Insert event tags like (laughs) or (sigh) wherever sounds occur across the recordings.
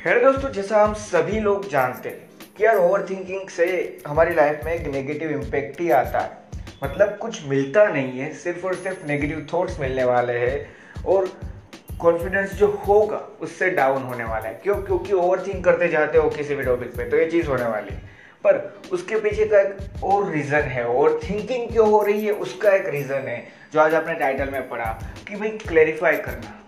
है दोस्तों, जैसा हम सभी लोग जानते हैं कि यार ओवर थिंकिंग से हमारी लाइफ में एक नेगेटिव इम्पेक्ट ही आता है। मतलब कुछ मिलता नहीं है, सिर्फ़ और सिर्फ़ नेगेटिव थॉट्स मिलने वाले हैं और कॉन्फिडेंस जो होगा, उससे डाउन होने वाला है। क्यों? क्योंकि ओवर थिंक करते जाते हो किसी भी टॉपिक पे तो ये चीज़ होने वाली है। पर उसके पीछे का एक और रीज़न है और थिंकिंग क्यों हो रही है, उसका एक रीज़न है, जो आज आपने टाइटल में पढ़ा, कि भाई क्लैरिफाई करना।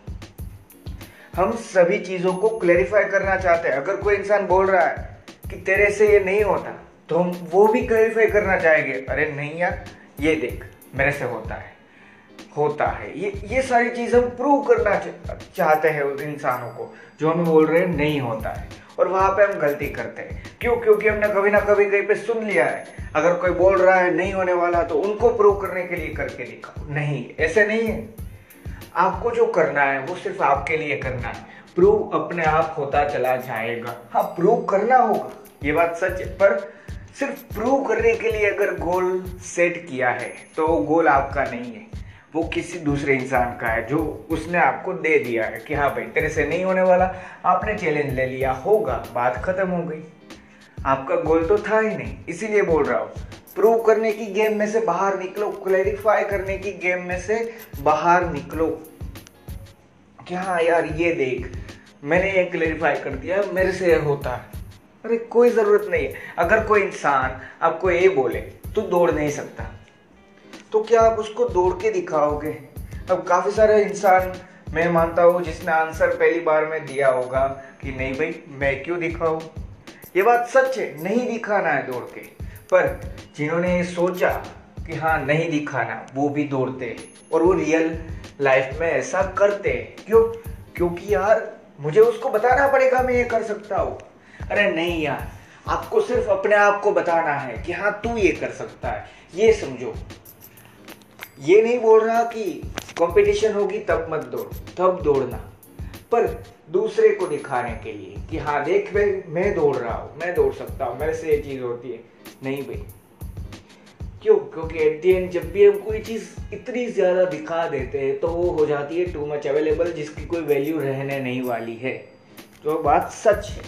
हम सभी चीज़ों को क्लैरिफाई करना चाहते हैं। अगर कोई इंसान बोल रहा है कि तेरे से ये नहीं होता तो हम वो भी क्लैरिफाई करना चाहेंगे। अरे नहीं यार, ये देख, मेरे से होता है। होता है। ये ये सारी चीज़ हम प्रूव करना चाहते हैं उन इंसानों को, जो हमें बोल रहे हैं, नहीं होता है। और वहाँ पे हम गलती करते हैं। क्यों? क्योंकि हमने कभी ना कभी कहीं पे सुन लिया है। अगर कोई बोल रहा है, नहीं होने वाला तो उनको प्रूव करने के लिए करके दिखाओ। नहीं, ऐसे नहीं है। आपको जो करना है, वो सिर्फ़ आपके लिए करना है। प्रूव अपने आप होता चला जाएगा। हाँ प्रूव करना होगा, ये बात सच है, पर सिर्फ़ प्रूव करने के लिए अगर गोल सेट किया है तो वो गोल आपका नहीं है। वो किसी दूसरे इंसान का है, जो उसने आपको दे दिया है कि हाँ भाई, तेरे से नहीं होने वाला। आपने चैलेंज ले लिया, होगा, बात खत्म हो गई। आपका गोल तो था ही नहीं, इसीलिए बोल रहा हूँ। प्रूव करने की गेम में से बाहर निकलो क्लैरिफाई करने की गेम में से बाहर निकलो। कि हाँ यार, ये देख, मैंने ये क्लैरिफाई कर दिया, मेरे से होता है। अरे कोई ज़रूरत नहीं है। अगर कोई इंसान आपको ये बोले तो दौड़ नहीं सकता। तो क्या आप उसको दौड़ के दिखाओगे? अब काफ़ी सारे इंसान, मैं मानता हूँ, जिसने आंसर पहली बार में दिया होगा कि नहीं भाई, मैं क्यों दिखाऊँ? ये बात सच है, नहीं दिखाना है दौड़ के। पर जिन्होंने सोचा कि हाँ नहीं दिखाना, वो भी दौड़ते और वो रियल लाइफ में ऐसा करते क्यों? क्योंकि यार, मुझे उसको बताना पड़ेगा मैं ये कर सकता हूँ। अरे नहीं यार, आपको सिर्फ़ अपने आप को बताना है कि हाँ तू ये कर सकता है। ये समझो। ये नहीं बोल रहा कि कंपटीशन होगी, तब मत दौड़, तब दौड़ना। पर दूसरे को दिखाने के लिए कि हाँ देख भाई, मैं दौड़ रहा हूँ, मैं दौड़ सकता हूँ, मेरे से ये चीज़ होती है। नहीं भाई क्योंकि एट दी एंड जब भी हम कोई चीज़ इतनी ज़्यादा दिखा देते हैं तो वो हो जाती है टू मच अवेलेबल जिसकी कोई वैल्यू रहने नहीं वाली है। तो बात सच है।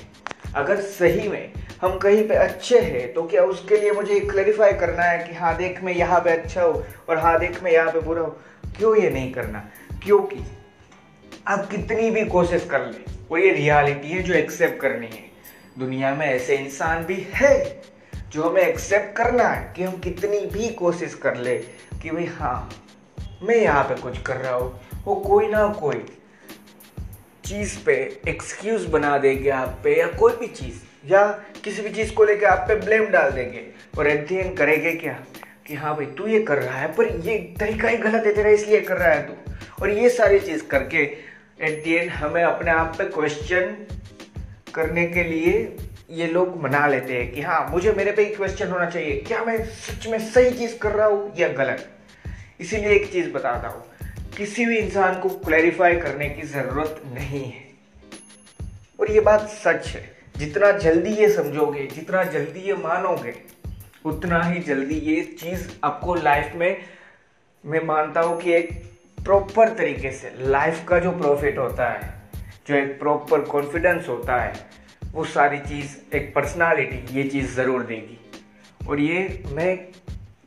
अगर सही में हम कहीं पे अच्छे हैं तो क्या उसके लिए मुझे क्लैरिफाई करना है कि हाँ देख मैं यहाँ पे अच्छा हूँ, और हाँ देख मैं यहाँ पे बुरा हूँ? क्यों ये नहीं करना? क्योंकि आप कितनी भी कोशिश कर ले, वो ये रियलिटी है जो एक्सेप्ट करनी है। दुनिया में ऐसे इंसान भी है। जो हमें एक्सेप्ट करना है कि हम कितनी भी कोशिश कर ले कि भाई हाँ मैं यहाँ पे कुछ कर रहा हूँ, वो कोई ना कोई चीज़ पे एक्सक्यूज बना देंगे आप पे या कोई भी चीज़, या किसी भी चीज़ को लेकर आप पे ब्लेम डाल देंगे और एट दी करेंगे क्या? कि हाँ भाई, तू ये कर रहा है, पर ये तरीका ही गलत है तेरा, इसलिए कर रहा है तू। और ये सारी चीज़ करके एट दी एंड हमें अपने आप पे क्वेश्चन करने के लिए ये लोग मना लेते हैं कि हाँ मुझे मेरे पे ही क्वेश्चन होना चाहिए। क्या मैं सच में सही चीज़ कर रहा हूँ या गलत? इसीलिए एक चीज़ बताता हूँ। किसी भी इंसान को क्लैरिफाई करने की ज़रूरत नहीं है। और ये बात सच है। जितना जल्दी ये समझोगे, जितना जल्दी ये मानोगे, उतना ही जल्दी ये चीज़ आपको लाइफ में, मैं मानता हूँ कि एक प्रॉपर तरीके से लाइफ का जो प्रॉफिट होता है, जो एक प्रॉपर कॉन्फिडेंस होता है वो सारी चीज़, एक पर्सनालिटी ये चीज़ ज़रूर देगी। और ये मैं,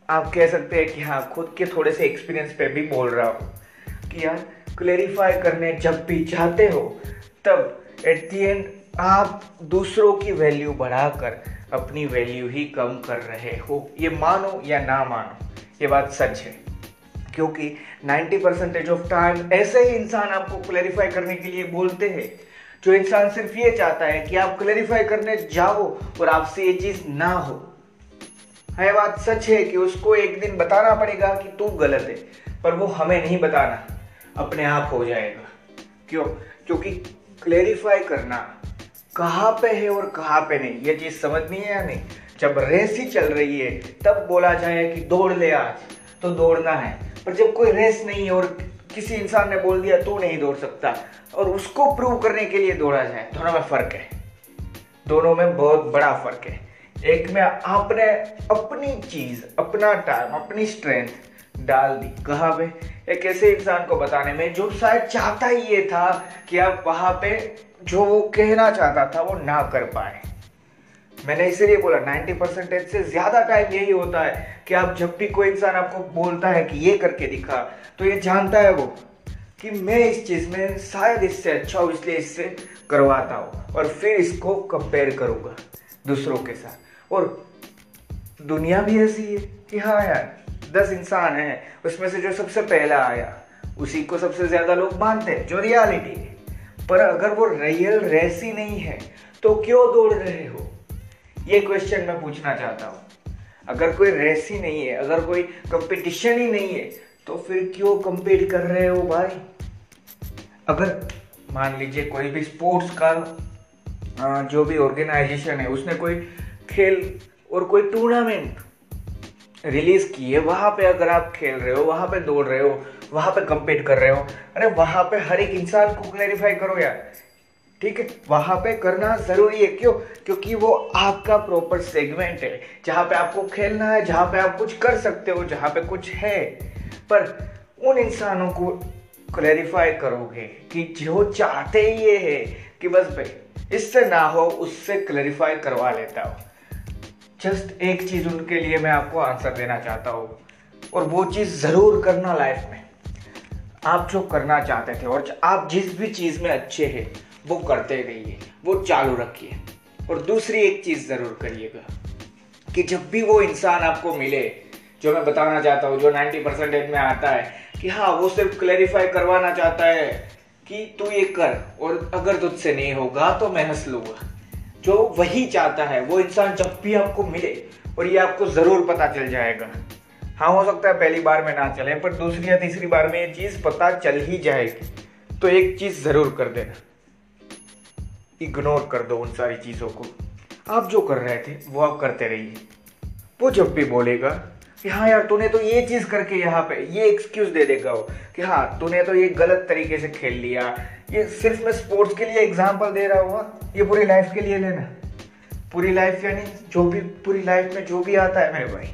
आप कह सकते हैं कि हाँ खुद के थोड़े से एक्सपीरियंस पे भी बोल रहा हूँ कि यार क्लेरिफाई करने जब भी चाहते हो, तब एट दी एंड आप दूसरों की वैल्यू बढ़ाकर अपनी वैल्यू ही कम कर रहे हो। ये मानो या ना मानो, ये बात सच है। क्योंकि 90 परसेंटेज ऑफ़ टाइम ऐसे ही इंसान आपको क्लैरिफाई करने के लिए बोलते हैं जो इंसान सिर्फ़ ये चाहता है कि आप क्लैरिफाई करने जाओ और आपसे ये चीज़ ना हो। है बात सच है कि उसको एक दिन बताना पड़ेगा कि तू गलत है, पर वो हमें नहीं बताना, अपने आप हो जाएगा। क्यों? क्योंकि क्लेरिफाई करना कहाँ पे है और कहाँ पे नहीं, ये चीज़ समझनी है या नहीं? जब रेस ही चल रही है, तब बोला जाए कि दौड़ ले आज तो दौड़ना है। पर जब कोई रेस नहीं है और किसी इंसान ने बोल दिया, तू नहीं दौड़ सकता। और उसको प्रूव करने के लिए दौड़ा जाए, दोनों में फ़र्क है। दोनों में बहुत बड़ा फ़र्क है। एक में आपने अपनी चीज़, अपना टाइम अपनी स्ट्रेंथ डाल दी। कहा पे? एक ऐसे इंसान को बताने में जो शायद चाहता ही ये था कि आप वहाँ पे जो वो कहना चाहता था वो ना कर पाए। मैंने इसीलिए बोला 90 परसेंटेज से ज़्यादा टाइम यही होता है कि आप जब भी कोई इंसान आपको बोलता है कि ये करके दिखा तो ये जानता है वो कि मैं इस चीज़ में शायद इससे अच्छा हूँ इसलिए इससे करवाता हूँ और फिर इसको कंपेयर करूँगा दूसरों के साथ। और दुनिया भी ऐसी है कि हाँ यार, दस इंसान है, उसमें से जो सबसे पहला आया, उसी को सबसे ज़्यादा लोग मानते हैं, जो रियलिटी है। पर अगर वो रियल रेसी नहीं है तो क्यों दौड़ रहे हो? ये क्वेश्चन मैं पूछना चाहता हूँ। अगर कोई रेस ही नहीं है, अगर कोई कंपटीशन ही नहीं है तो फिर क्यों कंपीट कर रहे हो भाई? अगर मान लीजिए कोई भी स्पोर्ट्स का जो भी ऑर्गेनाइजेशन है, उसने कोई खेल और कोई टूर्नामेंट रिलीज़ की है, वहाँ पे अगर आप खेल रहे हो, वहाँ पे दौड़ रहे हो, वहाँ पे कंपीट कर रहे हो, अरे वहाँ पे हर एक इंसान को क्लैरिफाई करो यार। ठीक है? वहाँ पे करना ज़रूरी है। क्यों? क्योंकि वो आपका प्रॉपर सेगमेंट है। जहाँ पे आपको खेलना है, जहाँ पे आप कुछ कर सकते हो, जहाँ पे कुछ है। पर उन इंसानों को क्लैरिफाई करोगे कि जो चाहते ये है कि बस भाई, इससे ना हो, उससे क्लैरिफाई करवा लेता हो। जस्ट एक चीज़ उनके लिए मैं आपको आंसर देना चाहता हूँ, और वो चीज़ ज़रूर करना लाइफ में। आप जो करना चाहते थे, और आप जिस भी चीज़ में अच्छे हैं वो करते रहिए वो चालू रखिए। और दूसरी एक चीज़ ज़रूर करिएगा कि जब भी वो इंसान आपको मिले, जो मैं बताना चाहता हूँ, जो 90 परसेंटेज में आता है, कि हाँ वो सिर्फ़ क्लैरिफाई करवाना चाहता है कि तू ये कर, और अगर तुझसे नहीं होगा तो मैं हंस लूँगा। जो वही चाहता है, वो इंसान जब भी आपको मिले, और ये आपको ज़रूर पता चल जाएगा। हाँ हो सकता है पहली बार में ना चले, पर दूसरी या तीसरी बार में ये चीज़ पता चल ही जाएगी। तो एक चीज़ ज़रूर कर देना। इग्नोर कर दो उन सारी चीज़ों को। आप जो कर रहे थे, वो आप करते रहिए। वो जब भी बोलेगा, कि हाँ यार, तूने तो ये चीज़ करके यहाँ पे, ये एक्सक्यूज दे देगा वो, कि हाँ तूने तो ये गलत तरीके से खेल लिया। ये सिर्फ़ मैं स्पोर्ट्स के लिए एग्ज़ाम्पल दे रहा हूँ ये पूरी लाइफ के लिए लेना। पूरी लाइफ यानी जो भी, पूरी लाइफ में जो भी आता है मेरे भाई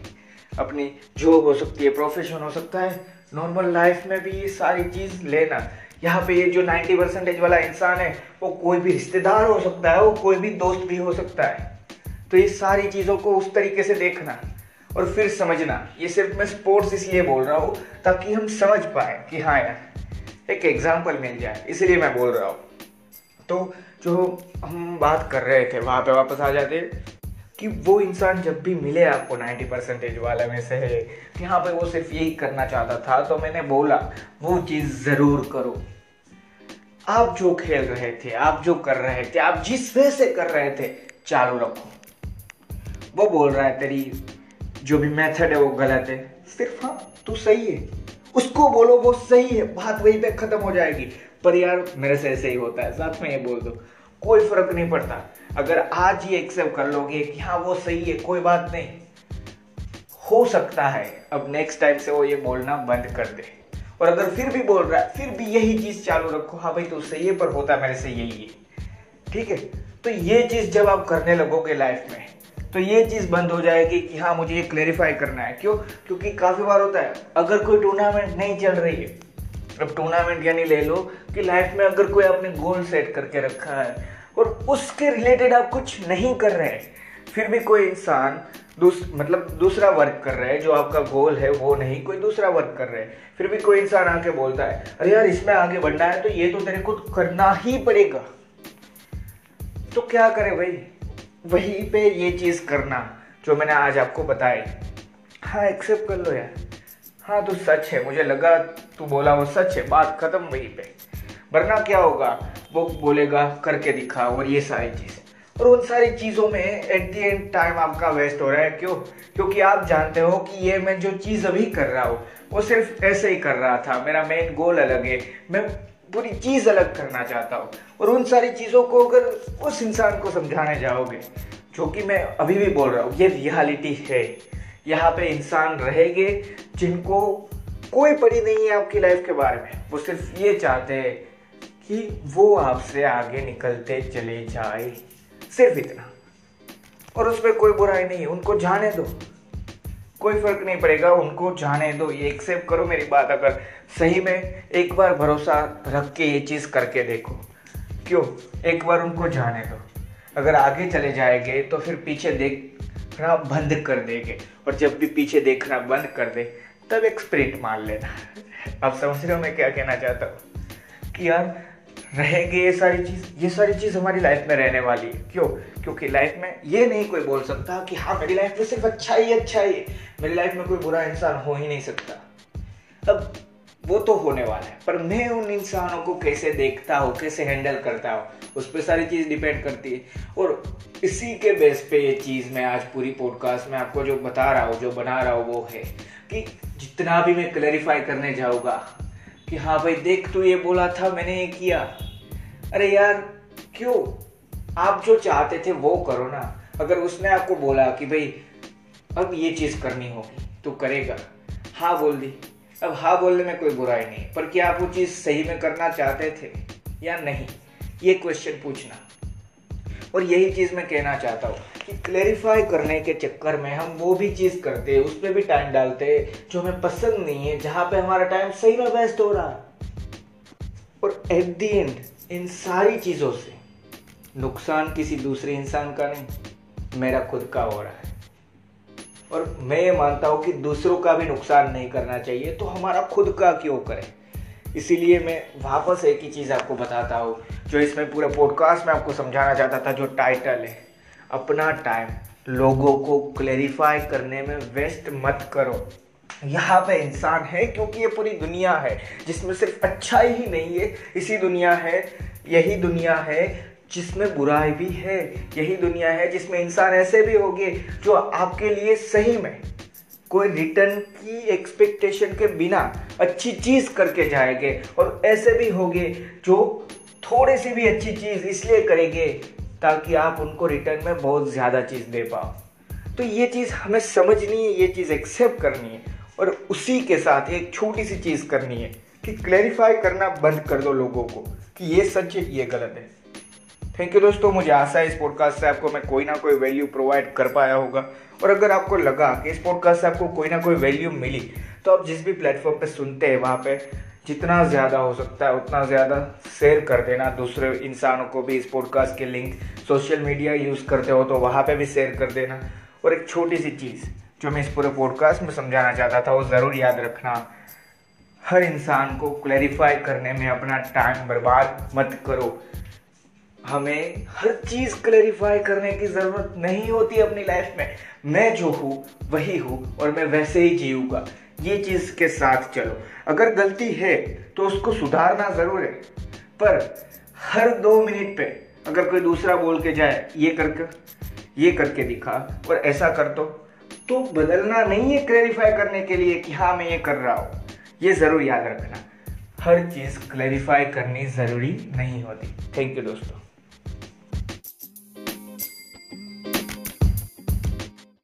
अपनी जॉब हो सकती है प्रोफेशन हो सकता है नॉर्मल लाइफ में भी ये सारी चीज़ लेना। यहाँ पे ये जो 90 परसेंटेज वाला इंसान है, वो कोई भी रिश्तेदार हो सकता है, वो कोई भी दोस्त भी हो सकता है। तो ये सारी चीज़ों को उस तरीके से देखना और फिर समझना। ये सिर्फ़ मैं स्पोर्ट्स इसलिए बोल रहा हूँ, ताकि हम समझ पाए कि हाँ यार, एक एग्ज़ाम्पल मिल जाए, इसलिए मैं बोल रहा हूँ। तो जो हम बात कर रहे थे, वहाँ पे वापस आ जाते। कि वो इंसान जब भी मिले आपको 90 परसेंटेज वाले में से है कि हाँ भाई वो सिर्फ़ यही करना चाहता था तो मैंने बोला, वो चीज़ ज़रूर करो। आप जो खेल रहे थे, आप जो कर रहे थे, आप जिस वे से कर रहे थे, चालू रखो। वो बोल रहा है, तेरी जो भी मेथड है वो गलत है। सिर्फ़ हाँ तू सही है। उसको बोलो, वो सही है। बात वहीं पे खत्म हो जाएगी। पर यार, मेरे से ऐसे ही होता है। साथ में ये बोल दो, कोई फ़र्क नहीं पड़ता। अगर आज ही एक्सेप्ट कर लोगे कि हाँ वो सही है, कोई बात नहीं। हो सकता है, अब नेक्स्ट टाइम से वो ये बोलना बंद कर दे। और अगर फिर भी बोल रहा है, फिर भी यही चीज़ चालू रखो हाँ भाई तो सही है, पर होता मेरे से यही है। ठीक है? तो ये चीज़ जब आप करने लगोगे लाइफ में तो ये चीज़ बंद हो जाएगी कि हाँ मुझे ये क्लेरिफाई करना है। क्यों? क्योंकि काफ़ी बार होता है, अगर कोई टूर्नामेंट नहीं चल रही है, अब टूर्नामेंट यानी ले लो कि लाइफ में अगर कोई आपने गोल सेट करके रखा है और उसके रिलेटेड आप कुछ नहीं कर रहे हैं। फिर भी कोई इंसान दूस, मतलब दूसरा वर्क कर रहा है जो आपका गोल है वो नहीं कोई दूसरा वर्क कर रहा है। फिर भी कोई इंसान आके बोलता है अरे यार इसमें आगे बढ़ना है तो ये तो तेरे को करना ही पड़ेगा। तो क्या करे भाई? वहीं पे ये चीज़ करना जो मैंने आज आपको बताई। हाँ एक्सेप्ट कर लो यार। हाँ तो सच है मुझे लगा तू बोला वो सच है। बात खत्म वहीं पे। वरना क्या होगा? वो बोलेगा, करके दिखा और ये सारी चीज़। और उन सारी चीज़ों में एट दी एंड टाइम आपका वेस्ट हो रहा है। क्यों? क्योंकि आप जानते हो कि ये मैं जो चीज़ अभी कर रहा हूँ, वो सिर्फ़ ऐसे ही कर रहा था। मेरा मेन गोल अलग है। मैं पूरी चीज़ अलग करना चाहता हूँ। और उन सारी चीज़ों को अगर उस इंसान को समझाने जाओगे, जो कि मैं अभी भी बोल रहा हूँ, ये रियलिटी है। यहाँ पे इंसान रहेंगे जिनको कोई पड़ी नहीं है आपकी लाइफ के बारे में। वो सिर्फ़ ये चाहते हैं कि वो आपसे आगे निकलते चले जाए। सिर्फ़ इतना। और उसमें कोई बुराई नहीं, उनको जाने दो। कोई फ़र्क नहीं पड़ेगा, उनको जाने दो। ये एक्सेप्ट करो मेरी बात, अगर सही में एक बार भरोसा रख के ये चीज़ करके देखो। क्यों? एक बार उनको जाने दो। अगर आगे चले जाएँगे तो फिर पीछे देखना बंद कर देंगे। और जब भी पीछे देखना बंद कर दे, तब एक स्प्रिंट मार लेना। (laughs) आप समझ रहे हो मैं क्या कहना चाहता हूँ? कि यार रहेंगे ये सारी चीज़? ये सारी चीज़ हमारी लाइफ में रहने वाली है। क्यों? क्योंकि लाइफ में ये नहीं कोई बोल सकता कि हाँ मेरी लाइफ में सिर्फ़ अच्छा ही अच्छा ही है। मेरी लाइफ में कोई बुरा इंसान हो ही नहीं सकता। अब वो तो होने वाला है, पर मैं उन इंसानों को कैसे देखता हूँ, कैसे हैंडल करता हूँ, उस पर सारी चीज़ डिपेंड करती है। और इसी के बेस पे ये चीज़ मैं आज पूरी पॉडकास्ट में आपको जो बता रहा हूँ, जो बना रहा हूँ, वो है कि जितना भी मैं क्लैरिफाई करने जाऊँगा कि हाँ भाई, देख तू ये बोला था, मैंने ये किया। अरे यार, क्यों? आप जो चाहते थे वो करो ना। अगर उसने आपको बोला कि भाई, अब ये चीज़ करनी होगी तो करेगा। हाँ बोल दी। अब हाँ बोलने में कोई बुराई नहीं। पर क्या आप वो चीज़ सही में करना चाहते थे या नहीं? ये क्वेश्चन पूछना। और यही चीज़ मैं कहना चाहता हूँ। कि क्लेरिफाई करने के चक्कर में हम वो भी चीज़ करते उस पर भी टाइम डालते जो हमें पसंद नहीं है, जहाँ पे हमारा टाइम सही में वेस्ट हो रहा है। और एट दी एंड इन सारी चीज़ों से नुकसान किसी दूसरे इंसान का नहीं, मेरा खुद का हो रहा है। और मैं ये मानता हूँ कि दूसरों का भी नुकसान नहीं करना चाहिए तो हमारा खुद का क्यों करें? इसीलिए मैं वापस एक ही चीज़ आपको बताता हूँ, जो इसमें पूरे पॉडकास्ट में आपको समझाना चाहता था, जो टाइटल है। अपना टाइम लोगों को क्लेरिफाई करने में वेस्ट मत करो। यहाँ पे इंसान है क्योंकि ये पूरी दुनिया है, जिसमें सिर्फ़ अच्छा ही नहीं है, इसी दुनिया है, यही दुनिया है, जिसमें बुराई भी है, यही दुनिया है, जिसमें इंसान ऐसे भी होंगे जो आपके लिए सही में कोई रिटर्न की एक्सपेक्टेशन के बिना अच्छी चीज़ करके जाएँगे और ऐसे भी होंगे जो थोड़ी सी भी अच्छी चीज़ इसलिए करेंगे ताकि आप उनको रिटर्न में बहुत ज़्यादा चीज़ दे पाओ। तो ये चीज़ हमें समझनी है, ये चीज़ एक्सेप्ट करनी है और उसी के साथ एक छोटी सी चीज़ करनी है कि क्लैरिफाई करना बंद कर दो लोगों को कि ये सच है, ये गलत है। थैंक यू दोस्तों, मुझे आशा है इस पॉडकास्ट से आपको मैं कोई ना कोई वैल्यू प्रोवाइड कर पाया होगा। और अगर आपको लगा कि इस पॉडकास्ट से आपको कोई ना कोई वैल्यू मिली तो आप जिस भी प्लेटफॉर्म पे सुनते हैं, वहाँ पे जितना ज़्यादा हो सकता है, उतना ज़्यादा शेयर कर देना। दूसरे इंसानों को भी इस पॉडकास्ट के लिंक सोशल मीडिया यूज़ करते हो तो वहाँ पे भी शेयर कर देना। और एक छोटी सी चीज़ जो मैं इस पूरे पॉडकास्ट में समझाना चाहता था, वो ज़रूर याद रखना। हर इंसान को क्लैरिफाई करने में अपना टाइम बर्बाद मत करो। हमें हर चीज़ क्लैरिफाई करने की ज़रूरत नहीं होती अपनी लाइफ में। मैं जो हूँ, वही हूँ और मैं वैसे ही जीऊँगा। ये चीज़ के साथ चलो। अगर गलती है तो उसको सुधारना ज़रूर है। पर हर दो मिनट पे अगर कोई दूसरा बोल के जाए, ये करके ये करके दिखा और ऐसा कर दो तो बदलना नहीं है क्लैरिफाई करने के लिए कि हाँ मैं ये कर रहा हूँ। ये ज़रूर याद रखना। हर चीज़ क्लैरिफाई करनी ज़रूरी नहीं होती। थैंक यू दोस्तों।